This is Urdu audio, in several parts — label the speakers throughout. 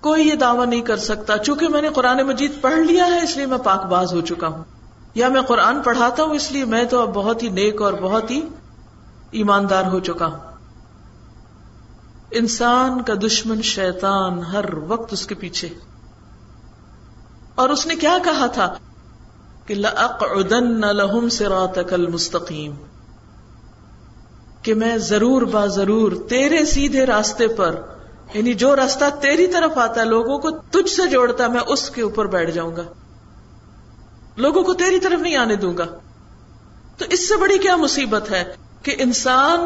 Speaker 1: کوئی یہ دعویٰ نہیں کر سکتا، چونکہ میں نے قرآن مجید پڑھ لیا ہے، اس لیے میں پاک باز ہو چکا ہوں۔ یا میں قرآن پڑھاتا ہوں، اس لیے میں تو اب بہت ہی نیک اور بہت ہی ایماندار ہو چکا ہوں۔ انسان کا دشمن شیطان ہر وقت اس کے پیچھے۔ اور اس نے کیا کہا تھا؟ کہ لَأَقْعُدَنَّ لَهُمْ صِرَاطَكَ الْمُسْتَقِيمِ۔ کہ میں ضرور با ضرور تیرے سیدھے راستے پر یعنی جو راستہ تیری طرف آتا ہے، لوگوں کو تجھ سے جوڑتا میں اس کے اوپر بیٹھ جاؤں گا۔ لوگوں کو تیری طرف نہیں آنے دوں گا۔ تو اس سے بڑی کیا مصیبت ہے کہ انسان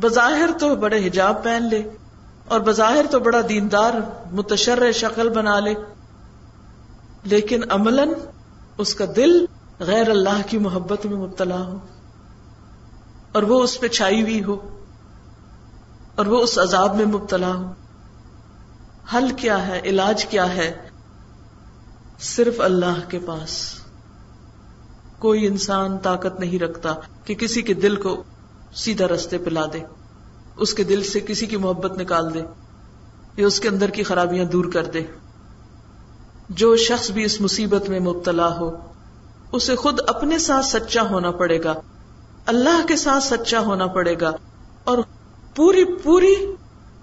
Speaker 1: بظاہر تو بڑے حجاب پہن لے اور بظاہر تو بڑا دیندار متشر شکل بنا لے، لیکن عملاً اس کا دل غیر اللہ کی محبت میں مبتلا ہو اور وہ اس پہ چھائی ہوئی ہو اور وہ اس عذاب میں مبتلا ہو۔ حل کیا ہے، علاج کیا ہے؟ صرف اللہ کے پاس۔ کوئی انسان طاقت نہیں رکھتا کہ کسی کے دل کو سیدھا رستے پہ لا دے، اس کے دل سے کسی کی محبت نکال دے یا اس کے اندر کی خرابیاں دور کر دے۔ جو شخص بھی اس مصیبت میں مبتلا ہو، اسے خود اپنے ساتھ سچا ہونا پڑے گا۔ اللہ کے ساتھ سچا ہونا پڑے گا اور پوری پوری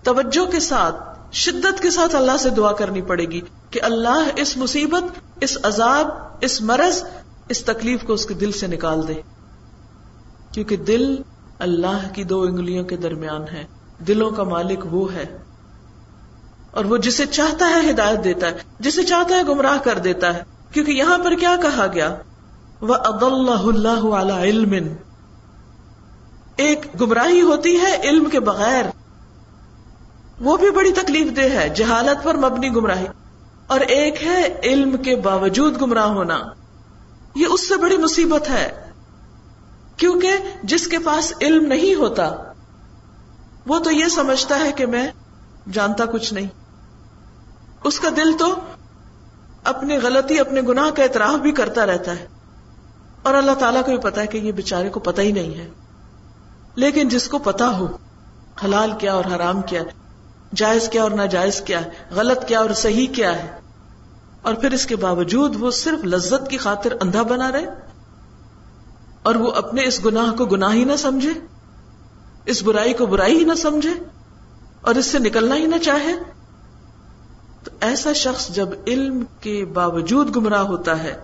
Speaker 1: توجہ کے ساتھ شدت کے ساتھ اللہ سے دعا کرنی پڑے گی کہ اللہ اس مصیبت، اس عذاب، اس مرض، اس تکلیف کو اس کے دل سے نکال دے۔ کیونکہ دل اللہ کی دو انگلیوں کے درمیان ہے، دلوں کا مالک وہ ہے۔ اور وہ جسے چاہتا ہے ہدایت دیتا ہے، جسے چاہتا ہے گمراہ کر دیتا ہے۔ کیونکہ یہاں پر کیا کہا گیا؟ وہ اب اللہ اللہ علم۔ ایک گمراہی ہوتی ہے علم کے بغیر۔ وہ بھی بڑی تکلیف دہ ہے، جہالت پر مبنی گمراہی۔ اور ایک ہے علم کے باوجود گمراہ ہونا۔ یہ اس سے بڑی مصیبت ہے۔ کیونکہ جس کے پاس علم نہیں ہوتا، وہ تو یہ سمجھتا ہے کہ میں جانتا کچھ نہیں۔ اس کا دل تو اپنی غلطی، اپنے گناہ کا اعتراف بھی کرتا رہتا ہے۔ اور اللہ تعالیٰ کو بھی پتا ہے کہ یہ بےچارے کو پتا ہی نہیں ہے۔ لیکن جس کو پتا ہو، حلال کیا اور حرام کیا جائز کیا اور ناجائز کیا ہے، غلط کیا اور صحیح کیا ہے۔ اور پھر اس کے باوجود وہ صرف لذت کی خاطر اندھا بنا رہے، اور وہ اپنے اس گناہ کو گناہ ہی نہ سمجھے، اس برائی کو برائی ہی نہ سمجھے، اور اس سے نکلنا ہی نہ چاہے۔ تو ایسا شخص جب علم کے باوجود گمراہ ہوتا ہے،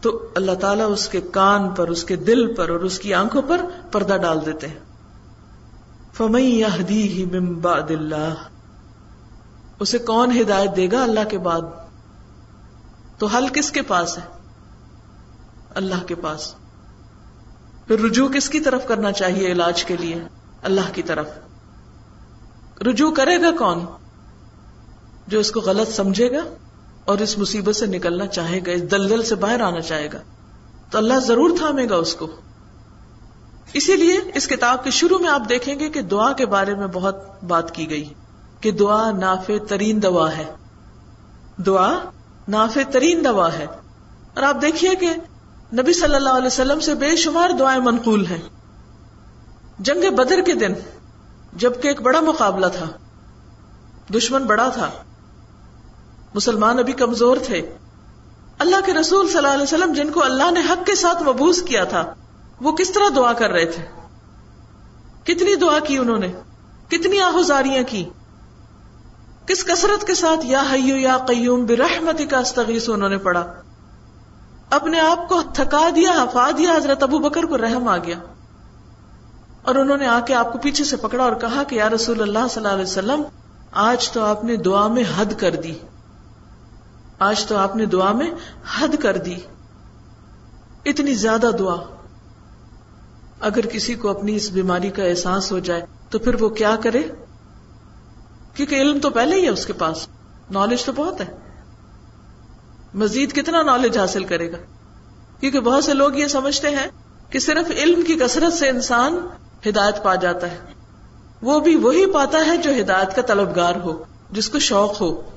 Speaker 1: تو اللہ تعالیٰ اس کے کان پر، اس کے دل پر اور اس کی آنکھوں پر پردہ ڈال دیتے ہیں۔ فمئی ہی بعد اللہ اسے کون ہدایت دے گا اللہ کے بعد؟ تو حل کس کے پاس ہے؟ اللہ کے پاس۔ پھر رجوع کس کی طرف کرنا چاہیے علاج کے لیے؟ اللہ کی طرف۔ رجوع کرے گا کون؟ جو اس کو غلط سمجھے گا اور اس مصیبت سے نکلنا چاہے گا، اس دلدل سے باہر آنا چاہے گا۔ تو اللہ ضرور تھامے گا اس کو۔ اسی لیے اس کتاب کے شروع میں آپ دیکھیں گے کہ دعا کے بارے میں بہت بات کی گئی کہ دعا نافع ترین دوا ہے۔ دعا نافع ترین دوا ہے۔ اور آپ دیکھیے کہ نبی صلی اللہ علیہ وسلم سے بے شمار دعائیں منقول ہیں۔ جنگ بدر کے دن، جبکہ ایک بڑا مقابلہ تھا، دشمن بڑا تھا۔ مسلمان ابھی کمزور تھے۔ اللہ کے رسول صلی اللہ علیہ وسلم، جن کو اللہ نے حق کے ساتھ مبوس کیا تھا وہ کس طرح دعا کر رہے تھے؟ کتنی دعا کی انہوں نے؟ کتنی آہوزاریاں کی؟ کس کثرت کے ساتھ یا حیو یا قیوم برحمتی کا استغیث انہوں نے پڑھا؟ اپنے آپ کو تھکا دیا، ہفا دیا، حضرت ابو بکر کو رحم آ گیا۔ اور انہوں نے آ کے آپ کو پیچھے سے پکڑا اور کہا کہ یا رسول اللہ صلی اللہ علیہ وسلم، آج تو آپ نے دعا میں حد کر دی۔ آج تو آپ نے دعا میں حد کر دی۔ اتنی زیادہ دعا۔ اگر کسی کو اپنی اس بیماری کا احساس ہو جائے، تو پھر وہ کیا کرے؟ کیونکہ علم تو پہلے ہی ہے اس کے پاس۔ نالج تو بہت ہے۔ مزید کتنا نالج حاصل کرے گا؟ کیونکہ بہت سے لوگ یہ سمجھتے ہیں کہ صرف علم کی کثرت سے انسان ہدایت پا جاتا ہے۔ وہ بھی وہی پاتا ہے جو ہدایت کا طلبگار ہو، جس کو شوق ہو۔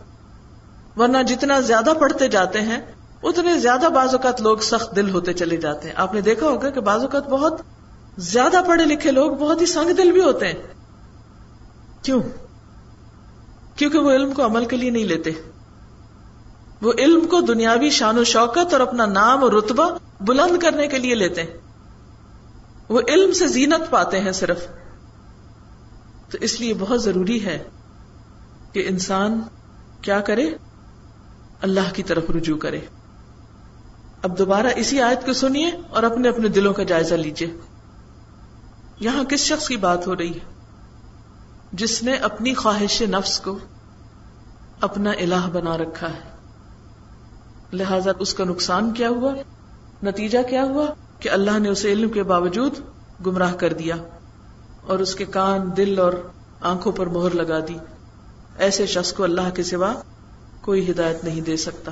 Speaker 1: ورنہ جتنا زیادہ پڑھتے جاتے ہیں، اتنے زیادہ بعض اوقات لوگ سخت دل ہوتے چلے جاتے ہیں۔ آپ نے دیکھا ہوگا کہ بعض اوقات بہت زیادہ پڑھے لکھے لوگ بہت ہی سنگ دل بھی ہوتے ہیں۔ کیوں؟ کیونکہ وہ علم کو عمل کے لیے نہیں لیتے۔ وہ علم کو دنیاوی شان و شوکت اور اپنا نام اور رتبہ بلند کرنے کے لیے لیتے ہیں۔ وہ علم سے زینت پاتے ہیں صرف۔ تو اس لیے بہت ضروری ہے کہ انسان کیا کرے؟ اللہ کی طرف رجوع کرے۔ اب دوبارہ اسی آیت کو سنیے اور اپنے اپنے دلوں کا جائزہ لیجیے۔ یہاں کس شخص کی بات ہو رہی ہے؟ جس نے اپنی خواہش نفس کو اپنا الہ بنا رکھا ہے۔ لہذا اس کا نقصان کیا ہوا؟ نتیجہ کیا ہوا؟ کہ اللہ نے اسے علم کے باوجود گمراہ کر دیا اور اس کے کان، دل اور آنکھوں پر مہر لگا دی۔ ایسے شخص کو اللہ کے سوا کوئی ہدایت نہیں دے سکتا۔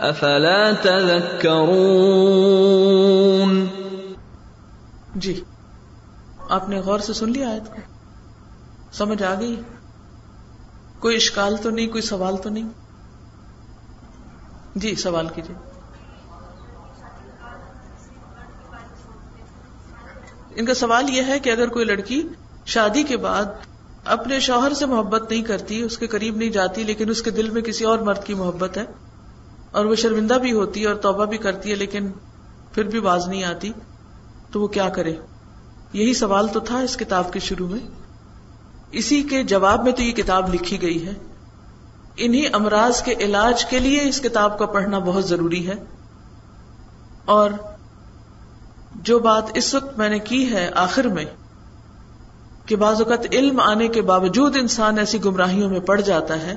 Speaker 2: أفلا تذكرون
Speaker 1: جی آپ نے غور سے سن لیا آیت کو؟ سمجھ آ گئی؟ کوئی اشکال تو نہیں، کوئی سوال تو نہیں؟ جی سوال کیجیے ان کا سوال یہ ہے کہ اگر کوئی لڑکی شادی کے بعد اپنے شوہر سے محبت نہیں کرتی، اس کے قریب نہیں جاتی، لیکن اس کے دل میں کسی اور مرد کی محبت ہے اور وہ شرمندہ بھی ہوتی ہے اور توبہ بھی کرتی ہے، لیکن پھر بھی باز نہیں آتی، تو وہ کیا کرے؟ یہی سوال تو تھا اس کتاب کے شروع میں۔ اسی کے جواب میں تو یہ کتاب لکھی گئی ہے۔ انہی امراض کے علاج کے لیے اس کتاب کا پڑھنا بہت ضروری ہے۔ اور جو بات اس وقت میں نے کی ہے آخر میں، کہ بعض اوقات علم آنے کے باوجود انسان ایسی گمراہیوں میں پڑ جاتا ہے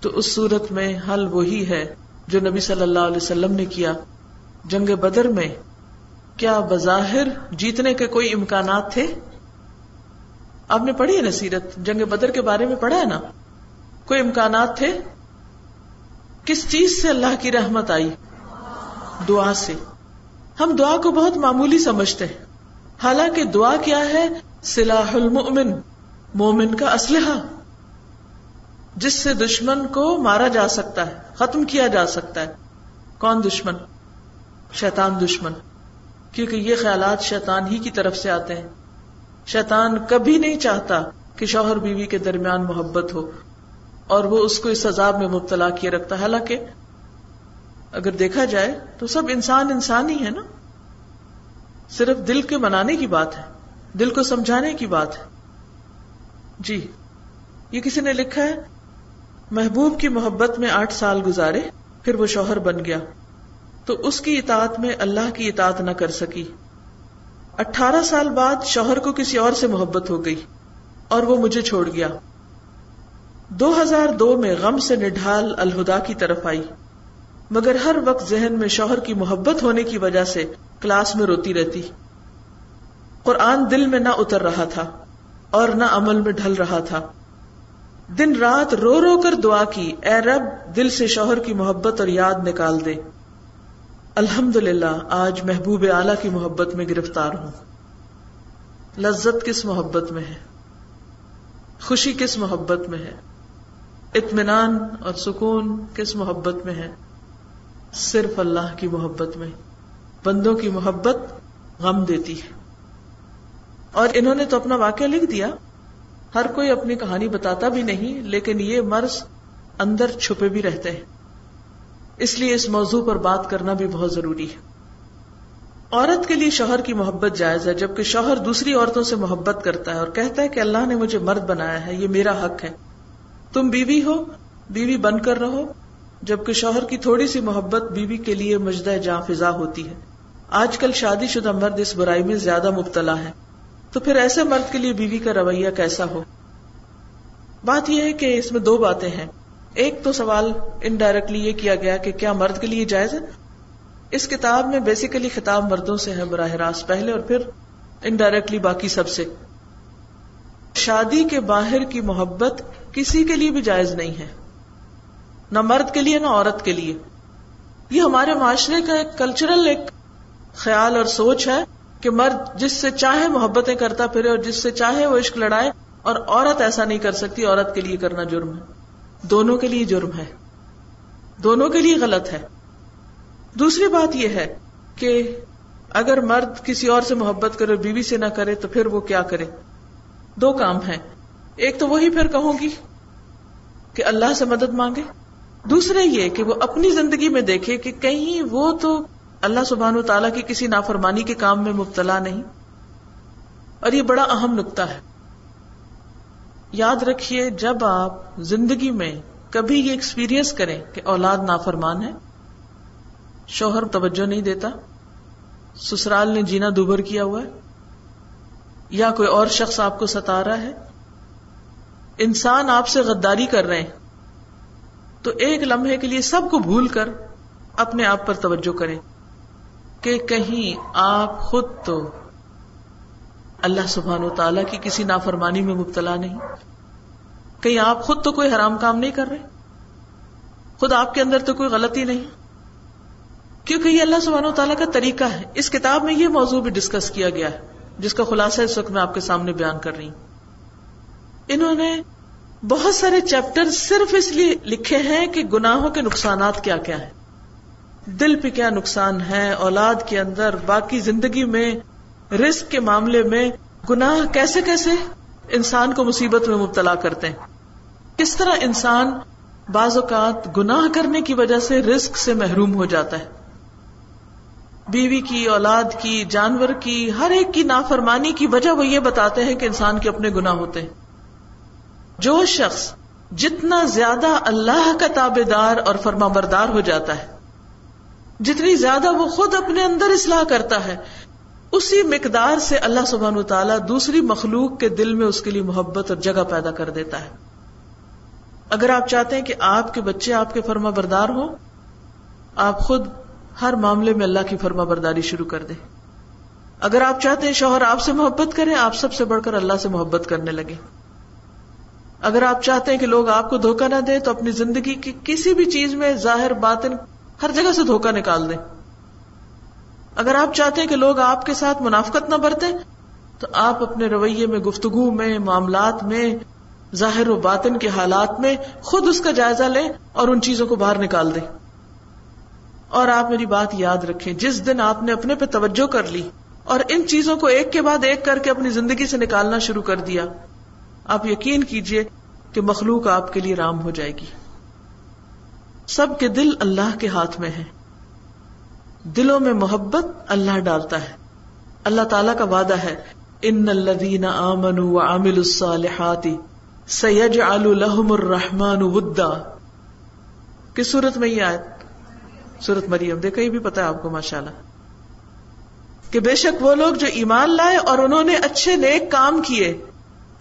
Speaker 1: تو اس صورت میں حل وہی ہے جو نبی صلی اللہ علیہ وسلم نے کیا۔ جنگ بدر میں کیا بظاہر جیتنے کے کوئی امکانات تھے؟ آپ نے پڑھی ہے نا سیرت جنگ بدر کے بارے میں پڑھا ہے نا؟ کوئی امکانات تھے؟ کس چیز سے اللہ کی رحمت آئی؟ دعا سے۔ ہم دعا کو بہت معمولی سمجھتے ہیں۔ حالانکہ دعا کیا ہے؟ سلاح المؤمن، مومن کا اسلحہ۔ جس سے دشمن کو مارا جا سکتا ہے، ختم کیا جا سکتا ہے۔ کون دشمن؟ شیطان دشمن۔ کیونکہ یہ خیالات شیطان ہی کی طرف سے آتے ہیں۔ شیطان کبھی نہیں چاہتا کہ شوہر بیوی کے درمیان محبت ہو، اور وہ اس کو اس عذاب میں مبتلا کیے رکھتا ہے۔ حالانکہ اگر دیکھا جائے تو سب انسان انسان ہی ہے نا۔ صرف دل کے منانے کی بات ہے، دل کو سمجھانے کی بات ہے۔ جی یہ کسی نے لکھا ہے؟ محبوب کی محبت میں آٹھ سال گزارے، پھر وہ شوہر بن گیا۔ تو اس کی اطاعت میں اللہ کی اطاعت نہ کر سکی۔ اٹھارہ سال بعد شوہر کو کسی اور سے محبت ہو گئی اور وہ مجھے چھوڑ گیا۔ دو ہزار دو میں غم سے نڈھال الہدا کی طرف آئی۔ مگر ہر وقت ذہن میں شوہر کی محبت ہونے کی وجہ سے کلاس میں روتی رہتی۔ قرآن دل میں نہ اتر رہا تھا اور نہ عمل میں ڈھل رہا تھا۔ دن رات رو رو کر دعا کی، اے رب، دل سے شوہر کی محبت اور یاد نکال دے۔ الحمد للہ آج محبوب اعلی کی محبت میں گرفتار ہوں۔ لذت کس محبت میں ہے؟ خوشی کس محبت میں ہے؟ اطمینان اور سکون کس محبت میں ہے؟ صرف اللہ کی محبت میں۔ بندوں کی محبت غم دیتی ہے۔ اور انہوں نے تو اپنا واقعہ لکھ دیا۔ ہر کوئی اپنی کہانی بتاتا بھی نہیں، لیکن یہ مرض اندر چھپے بھی رہتے ہیں۔ اس لیے اس موضوع پر بات کرنا بھی بہت ضروری ہے۔ عورت کے لیے شوہر کی محبت جائز ہے، جبکہ شوہر دوسری عورتوں سے محبت کرتا ہے اور کہتا ہے کہ اللہ نے مجھے مرد بنایا ہے، یہ میرا حق ہے۔ تم بیوی ہو، بیوی بن کر رہو، جبکہ شوہر کی تھوڑی سی محبت بیوی کے لیے مجدہ جاں فضا ہوتی ہے۔ آج کل شادی شدہ مرد اس برائی میں زیادہ مبتلا ہے۔ تو پھر ایسے مرد کے لیے بیوی کا رویہ کیسا ہو؟ بات یہ ہے کہ اس میں دو باتیں ہیں۔ ایک تو سوال انڈائریکٹلی یہ کیا گیا کہ کیا مرد کے لیے جائز ہے؟ اس کتاب میں بیسیکلی خطاب مردوں سے ہے براہ راست پہلے اور پھر انڈائریکٹلی باقی سب سے۔ شادی کے باہر کی محبت کسی کے لیے بھی جائز نہیں ہے۔ نہ مرد کے لیے، نہ عورت کے لیے۔ یہ ہمارے معاشرے کا ایک کلچرل ایک خیال اور سوچ ہے۔ کہ مرد جس سے چاہے محبتیں کرتا پھرے اور جس سے چاہے وہ عشق لڑائے اور عورت ایسا نہیں کر سکتی، عورت کے لیے کرنا جرم ہے۔ دونوں کے لیے جرم ہے۔ دونوں کے لیے غلط ہے۔ دوسری بات یہ ہے کہ اگر مرد کسی اور سے محبت کرے بیوی سے نہ کرے تو پھر وہ کیا کرے؟ دو کام ہیں۔ ایک تو وہی پھر کہوں گی کہ اللہ سے مدد مانگے۔ دوسرے یہ کہ وہ اپنی زندگی میں دیکھے کہ کہیں وہ تو اللہ سبحان و تعالیٰ کی کسی نافرمانی کے کام میں مبتلا نہیں۔ اور یہ بڑا اہم نقطہ ہے۔ یاد رکھیے، جب آپ زندگی میں کبھی یہ ایکسپیرئنس کریں کہ اولاد نافرمان ہے، شوہر توجہ نہیں دیتا، سسرال نے جینا دوبر کیا ہوا ہے، یا کوئی اور شخص آپ کو ستا رہا ہے، انسان آپ سے غداری کر رہے ہیں، تو ایک لمحے کے لیے سب کو بھول کر اپنے آپ پر توجہ کریں۔ کہ کہیں آپ خود تو اللہ سبحان و تعالی کی کسی نافرمانی میں مبتلا نہیں۔ کہیں آپ خود تو کوئی حرام کام نہیں کر رہے۔ خود آپ کے اندر تو کوئی غلطی نہیں۔ کیونکہ یہ اللہ سبحانہ و تعالیٰ کا طریقہ ہے۔ اس کتاب میں یہ موضوع بھی ڈسکس کیا گیا ہے، جس کا خلاصہ اس وقت میں آپ کے سامنے بیان کر رہی ہوں۔ انہوں نے بہت سارے چیپٹر صرف اس لیے لکھے ہیں کہ گناہوں کے نقصانات کیا کیا ہیں۔ دل پہ کیا نقصان ہے، اولاد کے اندر، باقی زندگی میں رسک کے معاملے میں گناہ کیسے کیسے انسان کو مصیبت میں مبتلا کرتے ہیں؟ کس طرح انسان بعض اوقات گناہ کرنے کی وجہ سے رسک سے محروم ہو جاتا ہے؟ بیوی کی، اولاد کی، جانور کی، ہر ایک کی نافرمانی کی وجہ وہ یہ بتاتے ہیں کہ انسان کے اپنے گناہ ہوتے ہیں۔ جو شخص جتنا زیادہ اللہ کا تابے دار اور فرما بردار ہو جاتا ہے جتنی زیادہ وہ خود اپنے اندر اصلاح کرتا ہے، اسی مقدار سے اللہ سبحان و تعالیٰ دوسری مخلوق کے دل میں اس کے لیے محبت اور جگہ پیدا کر دیتا ہے۔ اگر آپ چاہتے ہیں کہ آپ کے بچے آپ کے فرما بردار ہوں، آپ خود ہر معاملے میں اللہ کی فرما برداری شروع کر دیں۔ اگر آپ چاہتے ہیں شوہر آپ سے محبت کریں، آپ سب سے بڑھ کر اللہ سے محبت کرنے لگے اگر آپ چاہتے ہیں کہ لوگ آپ کو دھوکہ نہ دیں، تو اپنی زندگی کی کسی بھی چیز میں ظاہر باطن ہر جگہ سے دھوکہ نکال دیں۔ اگر آپ چاہتے ہیں کہ لوگ آپ کے ساتھ منافقت نہ برتے، تو آپ اپنے رویے میں، گفتگو میں، معاملات میں، ظاہر و باطن کے حالات میں خود اس کا جائزہ لیں اور ان چیزوں کو باہر نکال دیں۔ اور آپ میری بات یاد رکھیں، جس دن آپ نے اپنے پہ توجہ کر لی اور ان چیزوں کو ایک کے بعد ایک کر کے اپنی زندگی سے نکالنا شروع کر دیا، آپ یقین کیجیے کہ مخلوق آپ کے لیے رام ہو جائے گی۔ سب کے دل اللہ کے ہاتھ میں ہے۔ دلوں میں محبت اللہ ڈالتا ہے۔ اللہ تعالی کا وعدہ ہے ان الذین آمنوا وعملوا الصالحات سیجعل لهم الرحمن ودا۔ کس صورت میں یہ آیت؟ سورت مریم۔ دیکھا، یہ بھی پتا ہے آپ کو ماشاء اللہ کہ بے شک وہ لوگ جو ایمان لائے اور انہوں نے اچھے نیک کام کیے،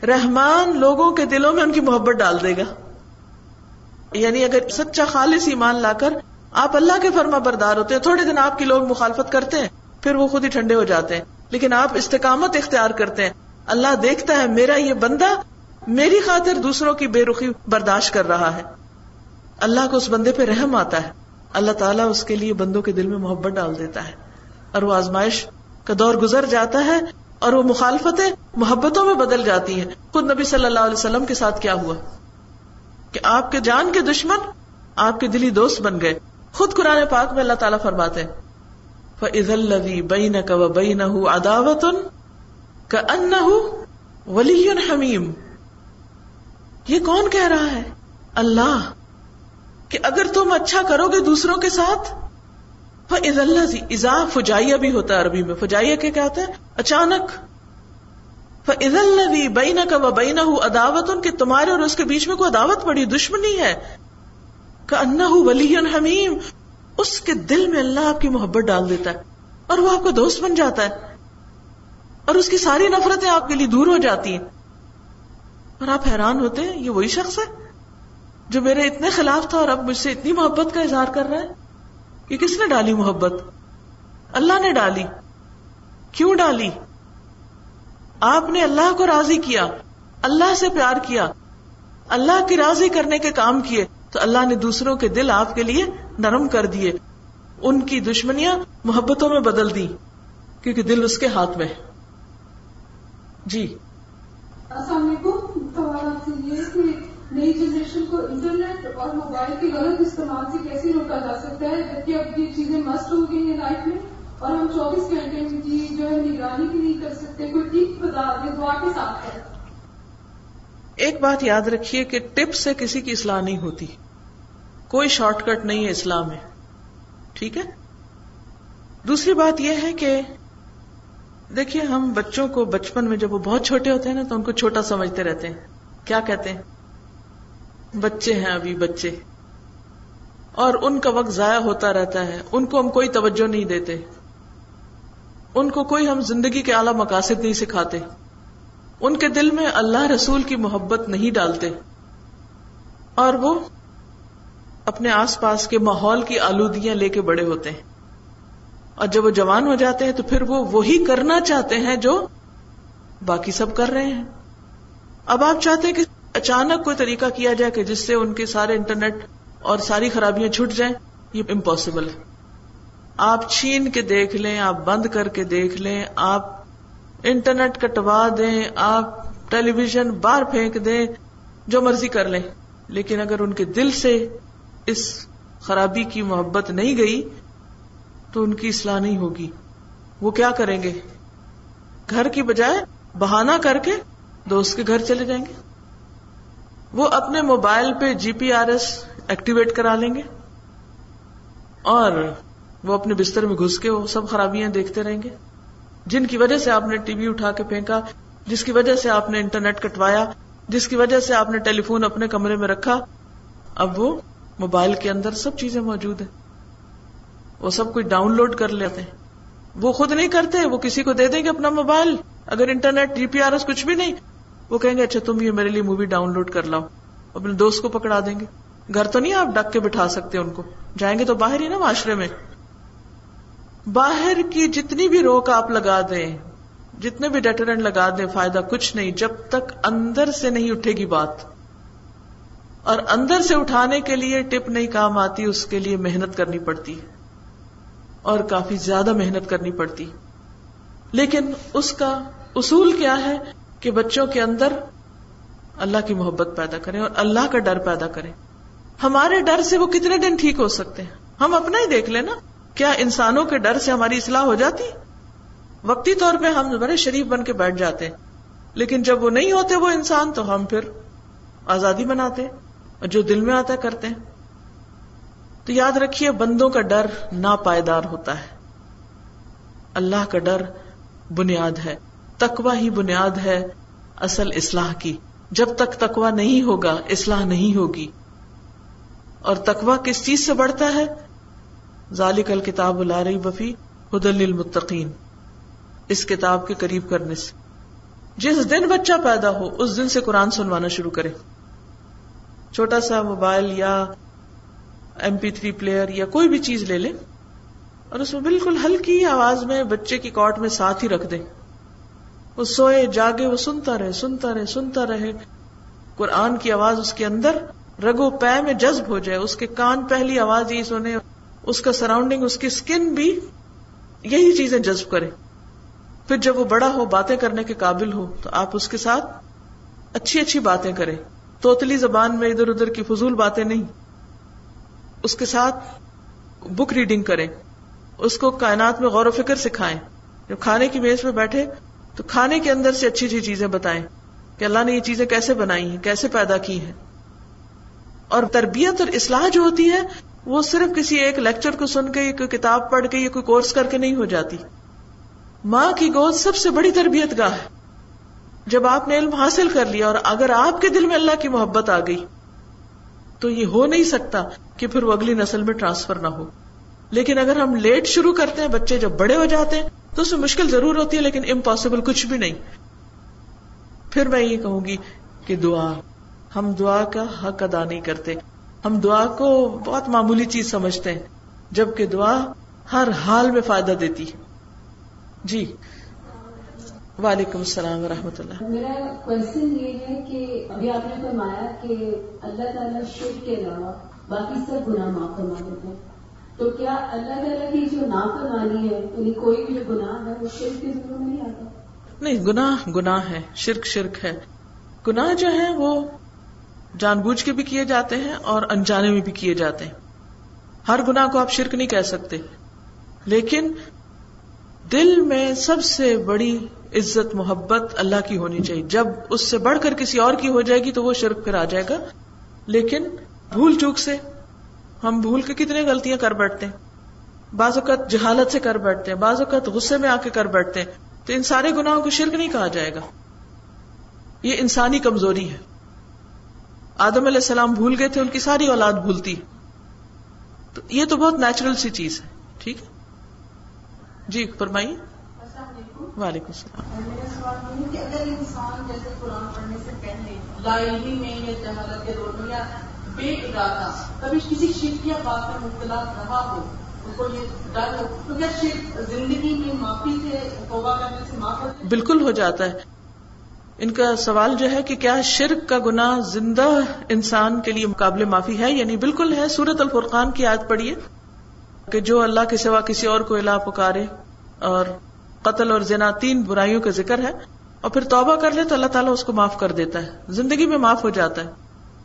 Speaker 1: رحمان لوگوں کے دلوں میں ان کی محبت ڈال دے گا۔ یعنی اگر سچا خالص ایمان لا کر آپ اللہ کے فرما بردار ہوتے ہیں، تھوڑے دن آپ کی لوگ مخالفت کرتے ہیں، پھر وہ خود ہی ٹھنڈے ہو جاتے ہیں۔ لیکن آپ استقامت اختیار کرتے ہیں۔ اللہ دیکھتا ہے، میرا یہ بندہ میری خاطر دوسروں کی بے رخی برداشت کر رہا ہے۔ اللہ کو اس بندے پہ رحم آتا ہے۔ اللہ تعالیٰ اس کے لیے بندوں کے دل میں محبت ڈال دیتا ہے۔ اور وہ آزمائش کا دور گزر جاتا ہے اور وہ مخالفتیں، محبتوں میں بدل جاتی ہیں۔ خود نبی صلی اللہ علیہ وسلم کے ساتھ کیا ہوا؟ کہ آپ کے جان کے دشمن آپ کے دلی دوست بن گئے۔ خود قرآن پاک میں اللہ تعالیٰ فرماتے فض الوی بین کا بین اداوت ولی حمیم یہ کون کہہ رہا ہے؟ اللہ۔ کہ اگر تم اچھا کرو گے دوسروں کے ساتھ اللہ ازا فجائیا بھی ہوتا ہے عربی میں۔ فجائیا کے کیا ہوتا ہے اچانک۔ فض اللہ بینا کا وہ بینا ہوں اداوت ان کے تمہارے اور اس کے بیچ میں کوئی عداوت پڑی دشمنی ہے۔ کہ انا ولی حمیم اس کے دل میں اللہ آپ کی محبت ڈال دیتا ہے اور وہ آپ کا دوست بن جاتا ہے۔ اور اس کی ساری نفرتیں آپ کے لیے دور ہو جاتی ہیں۔ اور آپ حیران ہوتے ہیں، یہ وہی شخص ہے جو میرے اتنے خلاف تھا اور اب مجھ سے اتنی محبت کا اظہار کر رہا ہے۔ یہ کس نے ڈالی محبت؟ اللہ نے ڈالی۔ کیوں ڈالی؟ آپ نے اللہ کو راضی کیا، اللہ سے پیار کیا، اللہ کی راضی کرنے کے کام کیے، تو اللہ نے دوسروں کے دل آپ کے لیے نرم کر دیے، ان کی دشمنیاں محبتوں میں بدل دی کیونکہ دل اس کے ہاتھ میں جی۔
Speaker 3: السلام علیکم۔ سوال آپ سے یہ کہ نئی جنریشن کو انٹرنیٹ اور موبائل کے غلط استعمال سے کیسے روکا جا سکتا ہے، جبکہ اب یہ چیزیں مسٹ ہو گئی ہیں لائف میں؟ اور ہم چوبیس گھنٹے کی جو ہے نگرانی بھی نہیں کر سکتے، کوئی ٹھیک بتا دیں دعا کے ساتھ ہے
Speaker 1: ایک بات یاد رکھیے کہ ٹپ سے کسی کی اصلاح نہیں ہوتی۔ کوئی شارٹ کٹ نہیں ہے اسلام میں۔ ٹھیک ہے؟ دوسری بات یہ ہے کہ دیکھیے، ہم بچوں کو بچپن میں جب وہ بہت چھوٹے ہوتے ہیں نا تو ان کو چھوٹا سمجھتے رہتے ہیں۔ کیا کہتے ہیں؟ بچے ہیں ابھی بچے۔ اور ان کا وقت ضائع ہوتا رہتا ہے۔ ان کو ہم کوئی توجہ نہیں دیتے۔ ان کو کوئی ہم زندگی کے اعلی مقاصد نہیں سکھاتے۔ ان کے دل میں اللہ رسول کی محبت نہیں ڈالتے۔ اور وہ اپنے آس پاس کے ماحول کی آلودیاں لے کے بڑے ہوتے ہیں۔ اور جب وہ جوان ہو جاتے ہیں تو پھر وہ وہی کرنا چاہتے ہیں جو باقی سب کر رہے ہیں۔ اب آپ چاہتے ہیں کہ اچانک کوئی طریقہ کیا جائے کہ جس سے ان کے سارے انٹرنیٹ اور ساری خرابیاں چھٹ جائیں، یہ امپاسبل ہے۔ آپ چھین کے دیکھ لیں، آپ بند کر کے دیکھ لیں، آپ انٹرنیٹ کٹوا دیں، آپ ٹیلی ویژن باہر پھینک دیں، جو مرضی کر لیں۔ لیکن اگر ان کے دل سے اس خرابی کی محبت نہیں گئی، تو ان کی اصلاح نہیں ہوگی۔ وہ کیا کریں گے؟ گھر کی بجائے بہانا کر کے دوست کے گھر چلے جائیں گے۔ وہ اپنے موبائل پہ G P R S activate کرا لیں گے۔ اور وہ اپنے بستر میں گھس کے وہ سب خرابیاں دیکھتے رہیں گے۔ جن کی وجہ سے آپ نے ٹی وی اٹھا کے پھینکا، جس کی وجہ سے آپ نے انٹرنیٹ کٹوایا، جس کی وجہ سے آپ نے ٹیلی فون اپنے کمرے میں رکھا، اب وہ موبائل کے اندر سب چیزیں موجود ہیں۔ وہ سب کچھ ڈاؤن لوڈ کر لیتے ہیں۔ وہ خود نہیں کرتے، وہ کسی کو دے دیں گے اپنا موبائل۔ اگر internet G P R S کچھ بھی نہیں، وہ کہیں گے اچھا تم یہ میرے لیے مووی ڈاؤن لوڈ کر لاؤ۔ اپنے دوست کو پکڑا دیں گے۔ گھر تو نہیں آپ ڈک کے بٹھا سکتے ان کو۔ جائیں گے تو باہر ہی نا معاشرے میں۔ باہر کی جتنی بھی روک آپ لگا دیں، جتنے بھی ڈیٹرنٹ لگا دیں، فائدہ کچھ نہیں، جب تک اندر سے نہیں اٹھے گی بات۔ اور اندر سے اٹھانے کے لیے ٹپ نہیں کام آتی، اس کے لیے محنت کرنی پڑتی۔ اور کافی زیادہ محنت کرنی پڑتی۔ لیکن اس کا اصول کیا ہے کہ بچوں کے اندر اللہ کی محبت پیدا کریں اور اللہ کا ڈر پیدا کریں۔ ہمارے ڈر سے وہ کتنے دن ٹھیک ہو سکتے ہیں؟ ہم اپنا ہی دیکھ لیں نا۔ کیا انسانوں کے ڈر سے ہماری اصلاح ہو جاتی؟ وقتی طور پہ ہم بڑے شریف بن کے بیٹھ جاتے ہیں۔ لیکن جب وہ نہیں ہوتے وہ انسان، تو ہم پھر آزادی بناتے اور جو دل میں آتا ہے کرتے ہیں۔ تو یاد رکھیے، بندوں کا ڈر نا پائیدار ہوتا ہے۔ اللہ کا ڈر بنیاد ہے۔ تکوا ہی بنیاد ہے اصل اصلاح کی۔ جب تک تکوا نہیں ہوگا، اصلاح نہیں ہوگی۔ اور تکوا کس چیز سے بڑھتا ہے؟ ظالی کل کتاب لا رہی بفی حدل المتقین اس کتاب کے قریب کرنے سے۔ جس دن بچہ پیدا ہو، اس دن سے قرآن سنوانا شروع کرے۔ چھوٹا سا موبائل یا ایم پی تھری پلیئر یا کوئی بھی چیز لے لیں اور اس میں بالکل ہلکی آواز میں بچے کی کاٹ میں ساتھ ہی رکھ دیں وہ سوئے، جاگے، وہ سنتا رہے سنتا رہے سنتا رہے۔ قرآن کی آواز اس کے اندر رگو پے میں جذب ہو جائے، اس کے کان پہلی آواز یہی سنے۔ اس کا سراؤنڈنگ اس کی اسکن بھی یہی چیزیں جذب کرے۔ پھر جب وہ بڑا ہو، باتیں کرنے کے قابل ہو، تو آپ اس کے ساتھ اچھی اچھی باتیں کریں۔ توتلی زبان میں ادھر ادھر کی فضول باتیں نہیں۔ اس کے ساتھ بک ریڈنگ کریں۔ اس کو کائنات میں غور و فکر سکھائیں۔ جب کھانے کی میز پہ بیٹھے، تو کھانے کے اندر سے اچھی اچھی چیزیں بتائیں کہ اللہ نے یہ چیزیں کیسے بنائی ہیں، کیسے پیدا کی ہیں۔ اور تربیت اور اصلاح جو ہوتی ہے وہ صرف کسی ایک لیکچر کو سن کے یا کوئی کتاب پڑھ کے، یا کوئی کورس کر کے نہیں ہو جاتی۔ ماں کی گود سب سے بڑی تربیت گاہ ہے۔ جب آپ نے علم حاصل کر لیا اور اگر آپ کے دل میں اللہ کی محبت آ گئی، تو یہ ہو نہیں سکتا کہ پھر وہ اگلی نسل میں ٹرانسفر نہ ہو۔ لیکن اگر ہم لیٹ شروع کرتے ہیں، بچے جب بڑے ہو جاتے ہیں، تو اس میں مشکل ضرور ہوتی ہے، لیکن امپاسبل کچھ بھی نہیں۔ پھر میں یہ کہوں گی کہ دعا، ہم دعا کا حق ادا نہیں کرتے۔ ہم دعا کو بہت معمولی چیز سمجھتے ہیں جبکہ دعا ہر حال میں فائدہ دیتی جی۔ وعلیکم السلام ورحمۃ اللہ۔
Speaker 4: میرا کوشچن یہ ہے کہ ابھی آپ نے فرمایا کہ اللہ تعالیٰ شرک کے علاوہ باقی سب گناہ معاف فرما دیتے ہیں۔ تو کیا اللہ تعالیٰ کی جو نافرمانی ہے یعنی کوئی بھی جو گناہ ہے وہ شرک کے ضرور نہیں آتا؟
Speaker 1: نہیں گناہ گناہ ہے شرک شرک ہے۔ گناہ جو ہے وہ جان بوجھ کے بھی کیے جاتے ہیں اور انجانے میں بھی کیے جاتے ہیں۔ ہر گناہ کو آپ شرک نہیں کہہ سکتے۔ لیکن دل میں سب سے بڑی عزت، محبت اللہ کی ہونی چاہیے۔ جب اس سے بڑھ کر کسی اور کی ہو جائے گی تو وہ شرک پھر آ جائے گا۔ لیکن بھول چوک سے ہم بھول کے کتنے غلطیاں کر بیٹھتے ہیں۔ بعض اوقات جہالت سے کر بیٹھتے ہیں، بعض اوقات غصے میں آ کے کر بیٹھتے ہیں۔ تو ان سارے گناہوں کو شرک نہیں کہا جائے گا۔ یہ انسانی کمزوری ہے۔ آدم علیہ السلام بھول گئے تھے ان کی ساری اولاد بھولتی۔ تو یہ تو بہت نیچرل سی چیز ہے ٹھیک ہے؟ جی فرمائیے۔ وعلیکم السلام۔
Speaker 5: کہ اگر انسان جیسے قرآن پڑھنے سے پہلے لائی میں یا جہالت کے دور میں یا بے ارادہ کبھی کسی شرک یا بات میں مبتلا رہا ہو
Speaker 1: بالکل ہو جاتا ہے۔ ان کا سوال جو ہے کہ کیا شرک کا گناہ زندہ انسان کے لیے مقابلے معافی ہے؟ یعنی بالکل ہے سورت الفرقان کی یاد پڑھیے کہ جو اللہ کے سوا کسی اور کو الہ پکارے اور قتل اور زنا تین برائیوں کا ذکر ہے اور پھر توبہ کر لے تو اللہ تعالیٰ اس کو معاف کر دیتا ہے۔ زندگی میں معاف ہو جاتا ہے۔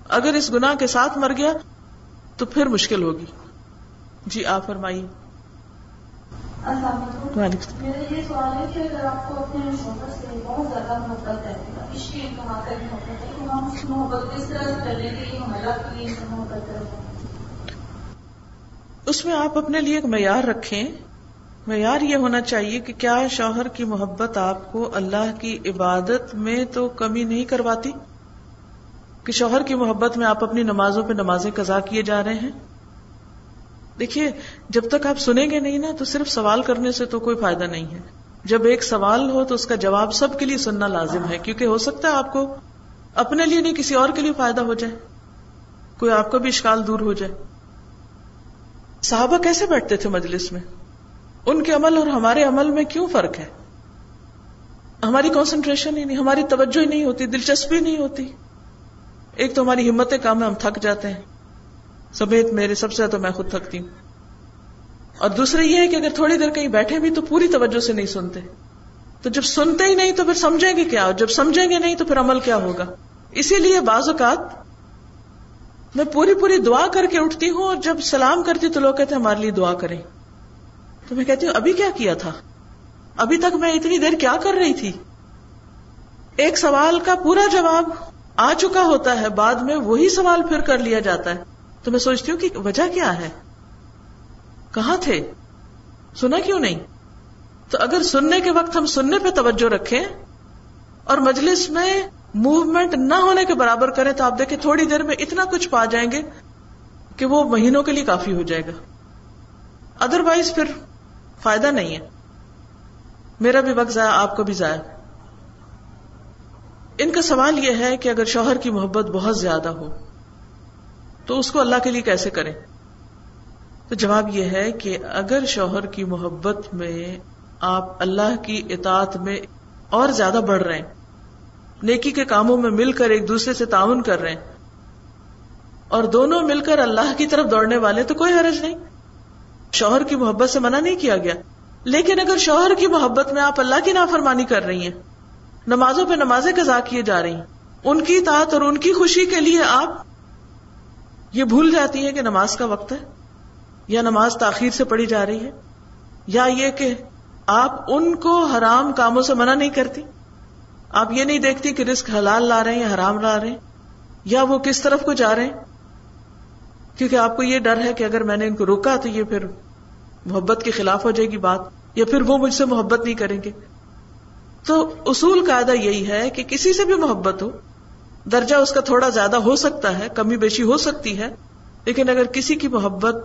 Speaker 1: اگر اس گناہ کے ساتھ مر گیا تو پھر مشکل ہوگی۔ جی آپ فرمائیے
Speaker 3: السلام علیکم
Speaker 1: وعلیکم السلام۔
Speaker 3: میرا یہ سوال ہے کہ اگر آپ کو اپنے شوہر سے بہت زیادہ محبت ہے عشق تک محبت ہے تو ہم اس محبت کس طرح اللہ کے لیے اسے محبت کریں؟
Speaker 1: اس میں آپ اپنے لیے ایک معیار رکھیں۔ معیار یہ ہونا چاہیے کہ کیا شوہر کی محبت آپ کو اللہ کی عبادت میں تو کمی نہیں کرواتی؟ کہ شوہر کی محبت میں آپ اپنی نمازوں پہ نمازیں قضا کیے جا رہے ہیں؟ دیکھیے، جب تک آپ سنیں گے نہیں نا، تو صرف سوال کرنے سے تو کوئی فائدہ نہیں ہے۔ جب ایک سوال ہو تو اس کا جواب سب کے لیے سننا لازم ہے، کیونکہ ہو سکتا ہے آپ کو اپنے لیے نہیں، کسی اور کے لیے فائدہ ہو جائے۔ کوئی آپ کو بھی اشکال دور ہو جائے۔ صحابہ کیسے بیٹھتے تھے مجلس میں؟ ان کے عمل اور ہمارے عمل میں کیوں فرق ہے؟ ہماری کانسنٹریشن ہی نہیں، ہماری توجہ ہی نہیں ہوتی، دلچسپی نہیں ہوتی۔ ایک تو ہماری ہمتیں کام ہے ہم تھک جاتے ہیں۔ سمیت میرے سب سے زیادہ میں خود تھکتی ہوں۔ اور دوسرا یہ ہے کہ اگر تھوڑی دیر کہیں بیٹھے بھی تو پوری توجہ سے نہیں سنتے۔ تو جب سنتے ہی نہیں تو پھر سمجھیں گے کیا جب سمجھیں گے نہیں تو پھر عمل کیا ہوگا۔ اسی لیے بعض اوقات میں پوری پوری دعا کر کے اٹھتی ہوں اور جب سلام کرتی تو لوگ کہتے ہیں ہمارے لیے دعا کریں۔ تو میں کہتی ہوں، ابھی کیا کیا تھا؟ ابھی تک میں اتنی دیر کیا کر رہی تھی؟ ایک سوال کا پورا جواب آ چکا ہوتا ہے، بعد میں وہی سوال پھر کر لیا جاتا ہے۔ تو میں سوچتی ہوں کہ وجہ کیا ہے؟ کہاں تھے؟ سنا کیوں نہیں؟ تو اگر سننے کے وقت ہم سننے پہ توجہ رکھیں اور مجلس میں موومنٹ نہ ہونے کے برابر کریں تو آپ دیکھیں تھوڑی دیر میں اتنا کچھ پا جائیں گے کہ وہ مہینوں کے لیے کافی ہو جائے گا۔ ادر وائز پھر فائدہ نہیں ہے۔ میرا بھی وقت ضائع، آپ کو بھی ضائع۔ ان کا سوال یہ ہے کہ اگر شوہر کی محبت بہت زیادہ ہو تو اس کو اللہ کے لیے کیسے کریں؟ تو جواب یہ ہے کہ اگر شوہر کی محبت میں آپ اللہ کی اطاعت میں اور زیادہ بڑھ رہے ہیں، نیکی کے کاموں میں مل کر ایک دوسرے سے تعاون کر رہے ہیں، اور دونوں مل کر اللہ کی طرف دوڑنے والے، تو کوئی حرج نہیں۔ شوہر کی محبت سے منع نہیں کیا گیا۔ لیکن اگر شوہر کی محبت میں آپ اللہ کی نافرمانی کر رہی ہیں، نمازوں پہ نمازیں قضا کیے جا رہی ہیں، ان کی اطاعت اور ان کی خوشی کے لیے آپ یہ بھول جاتی ہیں کہ نماز کا وقت ہے یا نماز تاخیر سے پڑھی جا رہی ہے یا یہ کہ آپ ان کو حرام کاموں سے منع نہیں کرتی آپ یہ نہیں دیکھتی کہ رسک حلال لا رہے ہیں یا حرام لا رہے ہیں یا وہ کس طرف کو جا رہے ہیں کیونکہ آپ کو یہ ڈر ہے کہ اگر میں نے ان کو روکا تو یہ پھر محبت کے خلاف ہو جائے گی بات یا پھر وہ مجھ سے محبت نہیں کریں گے تو اصول قاعدہ یہی ہے کہ کسی سے بھی محبت ہو درجہ اس کا تھوڑا زیادہ ہو سکتا ہے، کمی بیشی ہو سکتی ہے، لیکن اگر کسی کی محبت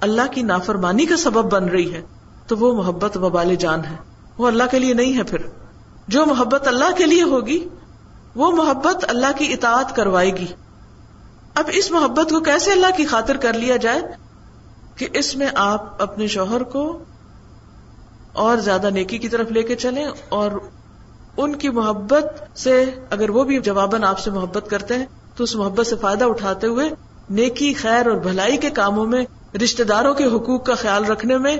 Speaker 1: اللہ کی نافرمانی کا سبب بن رہی ہے، تو وہ محبت وبال جان ہے۔ وہ اللہ کے لیے نہیں ہے پھر۔ جو محبت اللہ کے لیے ہوگی، وہ محبت اللہ کی اطاعت کروائے گی۔ اب اس محبت کو کیسے اللہ کی خاطر کر لیا جائے؟ کہ اس میں آپ اپنے شوہر کو اور زیادہ نیکی کی طرف لے کے چلیں اور ان کی محبت سے اگر وہ بھی جواباً آپ سے محبت کرتے ہیں، تو اس محبت سے فائدہ اٹھاتے ہوئے نیکی، خیر اور بھلائی کے کاموں میں رشتے داروں کے حقوق کا خیال رکھنے میں،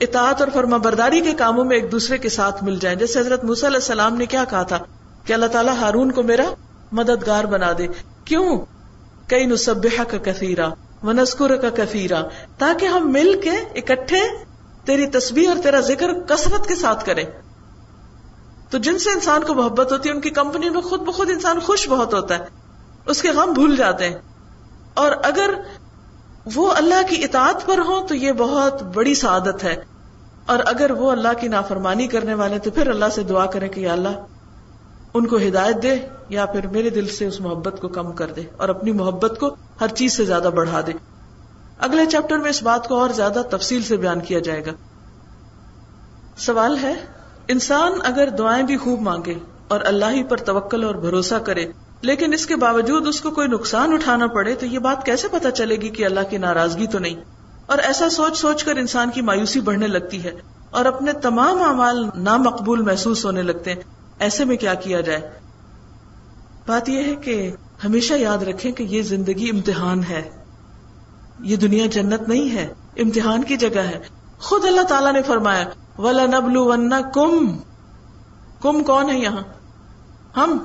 Speaker 1: اطاعت اور فرما برداری کے کاموں میں ایک دوسرے کے ساتھ مل جائیں۔ جیسے حضرت موسی علیہ السلام نے کیا کہا تھا کہ اللہ تعالیٰ ہارون کو میرا مددگار بنا دے۔ کیوں؟ کئی نصبح کا کثیرہ ونسکر کا کثیرہ تاکہ ہم مل کے اکٹھے تیری تصویر اور تیرا ذکر کثرت کے ساتھ کریں۔ تو جن سے انسان کو محبت ہوتی ہے، ان کی کمپنی میں خود بخود انسان خوش بہت ہوتا ہے۔ اس کے غم بھول جاتے ہیں۔ اور اگر وہ اللہ کی اطاعت پر ہو تو یہ بہت بڑی سعادت ہے۔ اور اگر وہ اللہ کی نافرمانی کرنے والے تو پھر اللہ سے دعا کرے کہ یا اللہ، ان کو ہدایت دے یا پھر میرے دل سے اس محبت کو کم کر دے اور اپنی محبت کو ہر چیز سے زیادہ بڑھا دے۔ اگلے چیپٹر میں اس بات کو اور زیادہ تفصیل سے بیان کیا جائے گا۔ سوال ہے انسان اگر دعائیں بھی خوب مانگے اور اللہ ہی پر توکل اور بھروسہ کرے، لیکن اس کے باوجود اس کو کوئی نقصان اٹھانا پڑے، تو یہ بات کیسے پتا چلے گی کہ اللہ کی ناراضگی تو نہیں؟ اور ایسا سوچ سوچ کر انسان کی مایوسی بڑھنے لگتی ہے اور اپنے تمام اعمال نامقبول محسوس ہونے لگتے ہیں۔ ایسے میں کیا کیا جائے؟ بات یہ ہے کہ ہمیشہ یاد رکھیں کہ یہ زندگی امتحان ہے۔ یہ دنیا جنت نہیں ہے، امتحان کی جگہ ہے۔ خود اللہ تعالیٰ نے فرمایا ولا نبلو ون کم کم کون ہے یہاں؟ ہم؟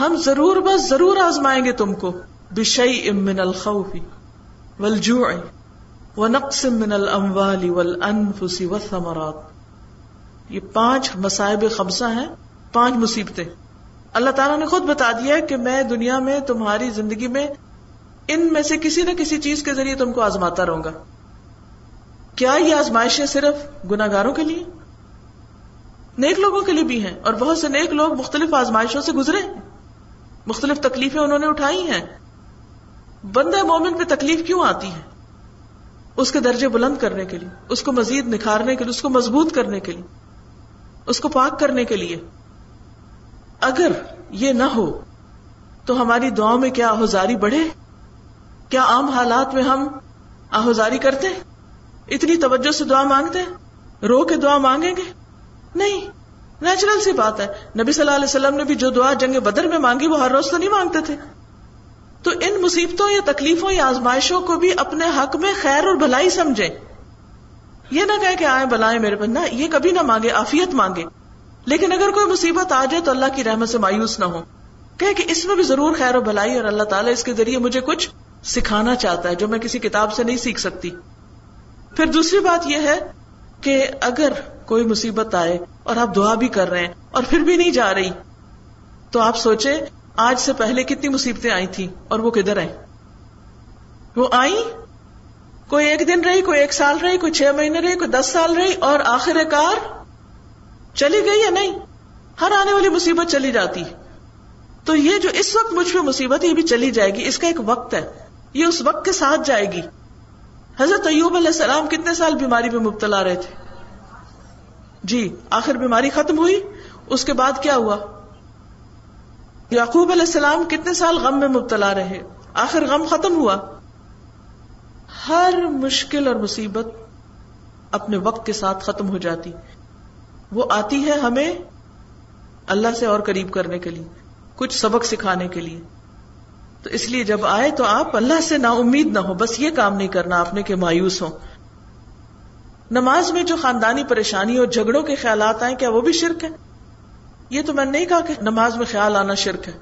Speaker 1: ہم ضرور بس ضرور آزمائیں گے تم کو. بشئی امن الخوفی ولجو و نقص من الاموال والانفس والثمرات. یہ پانچ مصائب خمسہ ہیں، پانچ مصیبتیں۔ اللہ تعالیٰ نے خود بتا دیا کہ میں دنیا میں تمہاری زندگی میں ان میں سے کسی نہ کسی چیز کے ذریعے تم کو آزماتا رہوں گا۔ کیا یہ آزمائشیں صرف گناگاروں کے لیے؟ نیک لوگوں کے لیے بھی ہیں اور بہت سے نیک لوگ مختلف آزمائشوں سے گزرے ہیں۔ مختلف تکلیفیں انہوں نے اٹھائی ہیں۔ بندہ مومن پہ تکلیف کیوں آتی ہے؟ اس کے درجے بلند کرنے کے لیے، اس کو مزید نکھارنے کے لیے، اس کو مضبوط کرنے کے لیے، اس کو پاک کرنے کے لیے۔ اگر یہ نہ ہو، تو ہماری دعا میں کیا آہوزاری بڑھے؟ کیا عام حالات میں ہم آہوزاری کرتے؟ اتنی توجہ سے دعا مانگتے ہیں؟ رو کے دعا مانگیں گے؟ نہیں، نیچرل سی بات ہے۔ نبی صلی اللہ علیہ وسلم نے بھی جو دعا جنگ بدر میں مانگی، وہ ہر روز تو نہیں مانگتے تھے۔ تو ان مصیبتوں یا تکلیفوں یا آزمائشوں کو بھی اپنے حق میں خیر اور بھلائی سمجھے یہ نہ کہ آئے بلائیں میرے نہ یہ کبھی نہ مانگے آفیت مانگے۔ لیکن اگر کوئی مصیبت آ جائے تو اللہ کی رحمت سے مایوس نہ ہو۔ کہ اس میں بھی ضرور خیر و بھلائی اور اللہ تعالیٰ اس کے ذریعے مجھے کچھ سکھانا چاہتا ہے جو میں کسی کتاب سے نہیں سیکھ سکتی۔ پھر دوسری بات یہ ہے کہ اگر کوئی مصیبت آئے اور آپ دعا بھی کر رہے ہیں اور پھر بھی نہیں جا رہی، تو آپ سوچے آج سے پہلے کتنی مصیبتیں آئی تھی اور وہ کدھر آئی وہ آئی کوئی ایک دن رہی، کوئی ایک سال رہی، کوئی چھ مہینے رہی، کوئی دس سال رہی اور آخر کار چلی گئی یا نہیں؟ ہر آنے والی مصیبت چلی جاتی۔ تو یہ جو اس وقت مجھ پہ مصیبت یہ بھی چلی جائے گی۔ اس کا ایک وقت ہے۔ یہ اس وقت کے ساتھ جائے گی۔ حضرت ایوب علیہ السلام کتنے سال بیماری میں مبتلا رہے تھے؟ جی آخر بیماری ختم ہوئی، اس کے بعد کیا ہوا؟ یعقوب علیہ السلام کتنے سال غم میں مبتلا رہے؟ آخر غم ختم ہوا۔ ہر مشکل اور مصیبت اپنے وقت کے ساتھ ختم ہو جاتی۔ وہ آتی ہے ہمیں اللہ سے اور قریب کرنے کے لیے، کچھ سبق سکھانے کے لیے۔ تو اس لیے جب آئے تو آپ اللہ سے نا امید نہ ہو، بس یہ کام نہیں کرنا، آپ نے کہ مایوس ہو نماز میں جو خاندانی پریشانی اور جھگڑوں کے خیالات آئے کیا وہ بھی شرک ہے؟ یہ تو میں نے نہیں کہا کہ نماز میں خیال آنا شرک ہے۔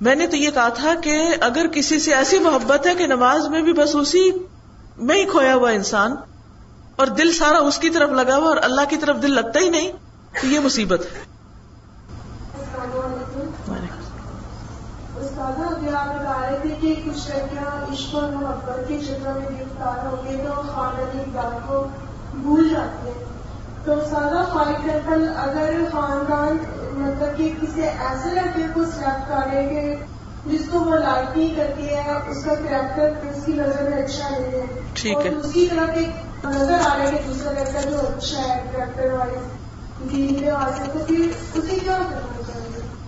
Speaker 1: میں نے تو یہ کہا تھا کہ اگر کسی سے ایسی محبت ہے کہ نماز میں بھی بس اسی میں ہی کھویا ہوا انسان اور دل سارا اس کی طرف لگا ہوا اور اللہ کی طرف دل لگتا ہی نہیں، تو یہ مصیبت ہے۔
Speaker 3: آپ بتا رہے تھے کہ کچھ لڑکیاں عشق اور محبت کے چکر میں گرفتار ہو گئے تو خاندانی اقدار کو بھول جاتی ہیں۔ تو سادہ فار ایگزامپل اگر خاندان مطلب کہ کسی ایسے لڑکے کو سلیکٹ کرے کہ جس کو وہ لائک نہیں کرتی ہے اس کا کریکٹر اس کی نظر میں اچھا نہیں ہے۔
Speaker 1: ٹھیک ہے۔
Speaker 3: کی طرف ایک نظر آ رہا ہے کہ دوسرا لڑکا جو اچھا ہے کریکٹر والے۔ دین کے واسطے تو پھر اسے کیا کرنا چاہیے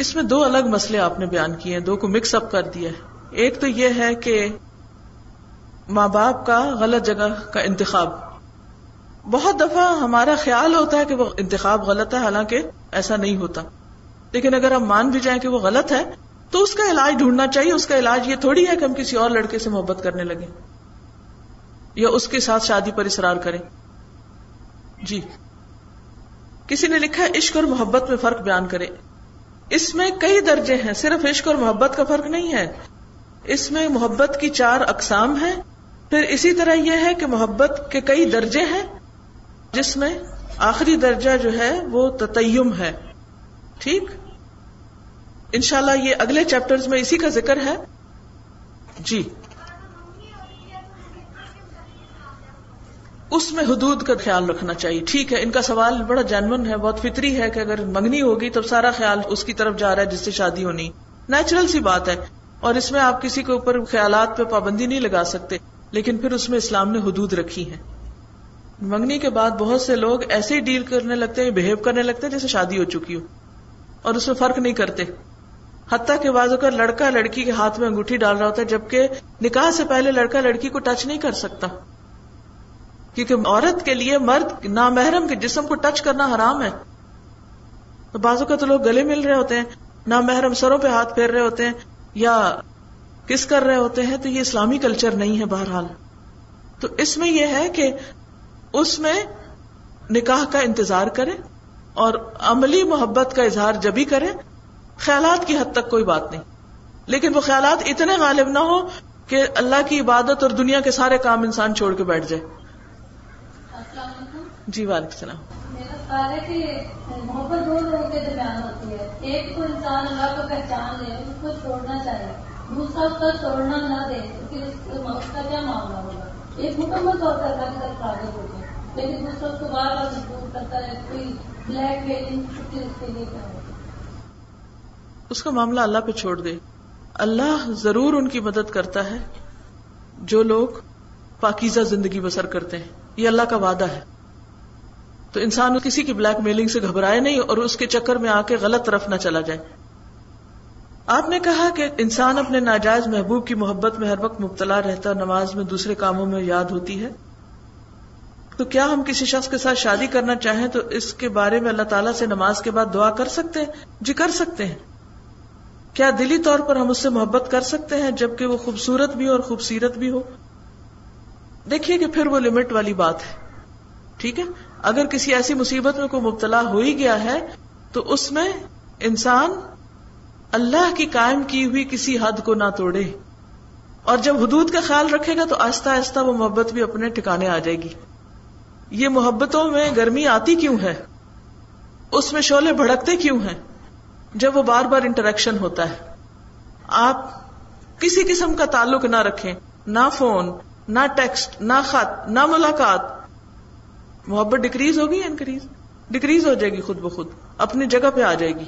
Speaker 1: اس میں دو الگ مسئلے آپ نے بیان کیے ہیں، دو کو مکس اپ کر دیا ہے۔ ایک تو یہ ہے کہ ماں باپ کا غلط جگہ کا انتخاب۔ بہت دفعہ ہمارا خیال ہوتا ہے کہ وہ انتخاب غلط ہے، حالانکہ ایسا نہیں ہوتا۔ لیکن اگر ہم مان بھی جائیں کہ وہ غلط ہے، تو اس کا علاج ڈھونڈنا چاہیے۔ اس کا علاج یہ تھوڑی ہے کہ ہم کسی اور لڑکے سے محبت کرنے لگے یا اس کے ساتھ شادی پر اصرار کریں۔ جی۔ کسی نے لکھا عشق اور محبت میں فرق بیان کرے اس میں کئی درجے ہیں، صرف عشق اور محبت کا فرق نہیں ہے۔ اس میں محبت کی چار اقسام ہیں۔ پھر اسی طرح یہ ہے کہ محبت کے کئی درجے ہیں، جس میں آخری درجہ جو ہے وہ تتیم ہے۔ ٹھیک؟ انشاءاللہ یہ اگلے چیپٹر میں اسی کا ذکر ہے۔ جی۔ اس میں حدود کا خیال رکھنا چاہیے۔ ٹھیک ہے، ان کا سوال بڑا جینون ہے، بہت فطری ہے کہ اگر منگنی ہوگی تو سارا خیال اس کی طرف جا رہا ہے جس سے شادی ہونی۔ نیچرل سی بات ہے۔ اور اس میں آپ کسی کے اوپر خیالات پہ پابندی نہیں لگا سکتے، لیکن پھر اس میں اسلام نے حدود رکھی ہے منگنی کے بعد بہت سے لوگ ایسے ہی ڈیل کرنے لگتے ہیں بہیو کرنے لگتے ہیں جیسے شادی ہو چکی ہو۔ اور اس میں فرق نہیں کرتے۔ حتیٰ کے بعض کا لڑکا لڑکی کے ہاتھ میں انگوٹھی ڈال رہا ہوتا ہے، جبکہ نکاح سے پہلے لڑکا لڑکی کو ٹچ نہیں کر سکتا۔ کیونکہ عورت کے لیے مرد نامحرم کے جسم کو ٹچ کرنا حرام ہے۔ تو بازو کا تو لوگ گلے مل رہے ہوتے ہیں، نامحرم سروں پہ ہاتھ پھیر رہے ہوتے ہیں یا کس کر رہے ہوتے ہیں، تو یہ اسلامی کلچر نہیں ہے بہرحال۔ تو اس میں یہ ہے کہ اس میں نکاح کا انتظار کرے اور عملی محبت کا اظہار جبھی کرے خیالات کی حد تک کوئی بات نہیں۔ لیکن وہ خیالات اتنے غالب نہ ہو کہ اللہ کی عبادت اور دنیا کے سارے کام انسان چھوڑ کے بیٹھ جائے۔ جی وعلیکم السلام۔
Speaker 4: میرا خیال ہے کہ محبت دو لوگوں کے درمیان ہوتی ہے۔ ایک تو انسان اللہ کو پہچان لے اس کو چھوڑنا دوسرا اس کا چھوڑنا نہ دے پھر اس کا کیا معاملہ ہوگا؟ ایک مکمل طور پر اللہ کی طرف راغب ہو جائے لیکن دوسرا اس کو بار بار مجبور کرتا ہے کوئی بلیک میلنگ پھر اس کے لیے کیا ہوگا؟
Speaker 1: اس کا معاملہ اللہ پہ چھوڑ دے۔ اللہ ضرور ان کی مدد کرتا ہے جو لوگ پاکیزہ زندگی بسر کرتے ہیں۔ یہ اللہ کا وعدہ ہے۔ تو انسان کسی کی بلیک میلنگ سے گھبرائے نہیں اور اس کے چکر میں آ کے غلط طرف نہ چلا جائے۔ آپ نے کہا کہ انسان اپنے ناجائز محبوب کی محبت میں ہر وقت مبتلا رہتا نماز میں دوسرے کاموں میں یاد ہوتی ہے۔ تو کیا ہم کسی شخص کے ساتھ شادی کرنا چاہیں تو اس کے بارے میں اللہ تعالیٰ سے نماز کے بعد دعا کر سکتے ہیں؟ جی کر سکتے ہیں۔ کیا دلی طور پر ہم اس سے محبت کر سکتے ہیں جبکہ وہ خوبصورت بھی ہو اور خوبصیرت بھی ہو؟ دیکھیے کہ پھر وہ لمٹ والی بات ہے۔ ٹھیک ہے؟ اگر کسی ایسی مصیبت میں کوئی مبتلا ہو ہی گیا ہے، تو اس میں انسان اللہ کی قائم کی ہوئی کسی حد کو نہ توڑے۔ اور جب حدود کا خیال رکھے گا تو آہستہ آہستہ وہ محبت بھی اپنے ٹھکانے آ جائے گی۔ یہ محبتوں میں گرمی آتی کیوں ہے؟ اس میں شعلے بھڑکتے کیوں ہیں؟ جب وہ بار بار انٹریکشن ہوتا ہے۔ آپ کسی قسم کا تعلق نہ رکھیں، نہ فون نہ ٹیکسٹ نہ خط، نہ ملاقات۔ محبت ڈکریز ہوگی یا انکریز ڈکریز ہو جائے گی خود بخود، اپنی جگہ پہ آ جائے گی۔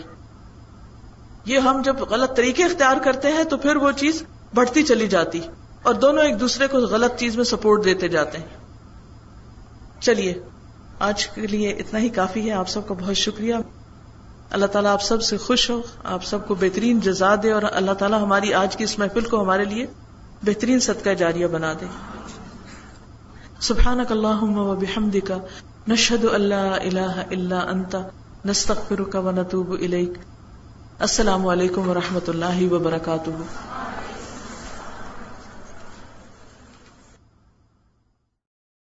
Speaker 1: یہ ہم جب غلط طریقے اختیار کرتے ہیں تو پھر وہ چیز بڑھتی چلی جاتی، اور دونوں ایک دوسرے کو غلط چیز میں سپورٹ دیتے جاتے ہیں۔ چلیے، آج کے لیے اتنا ہی کافی ہے۔ آپ سب کا بہت شکریہ۔ اللہ تعالیٰ آپ سب سے خوش ہو، آپ سب کو بہترین جزا دے، اور اللہ تعالیٰ ہماری آج کی اس محفل کو ہمارے لیے بہترین صدقہ جاریہ بنا دے۔ سبحانك اللهم وبحمدك نشهد ان لا اله الا انت نستغفرك ونتوب اليك السلام علیکم و رحمۃ اللہ وبرکاتہ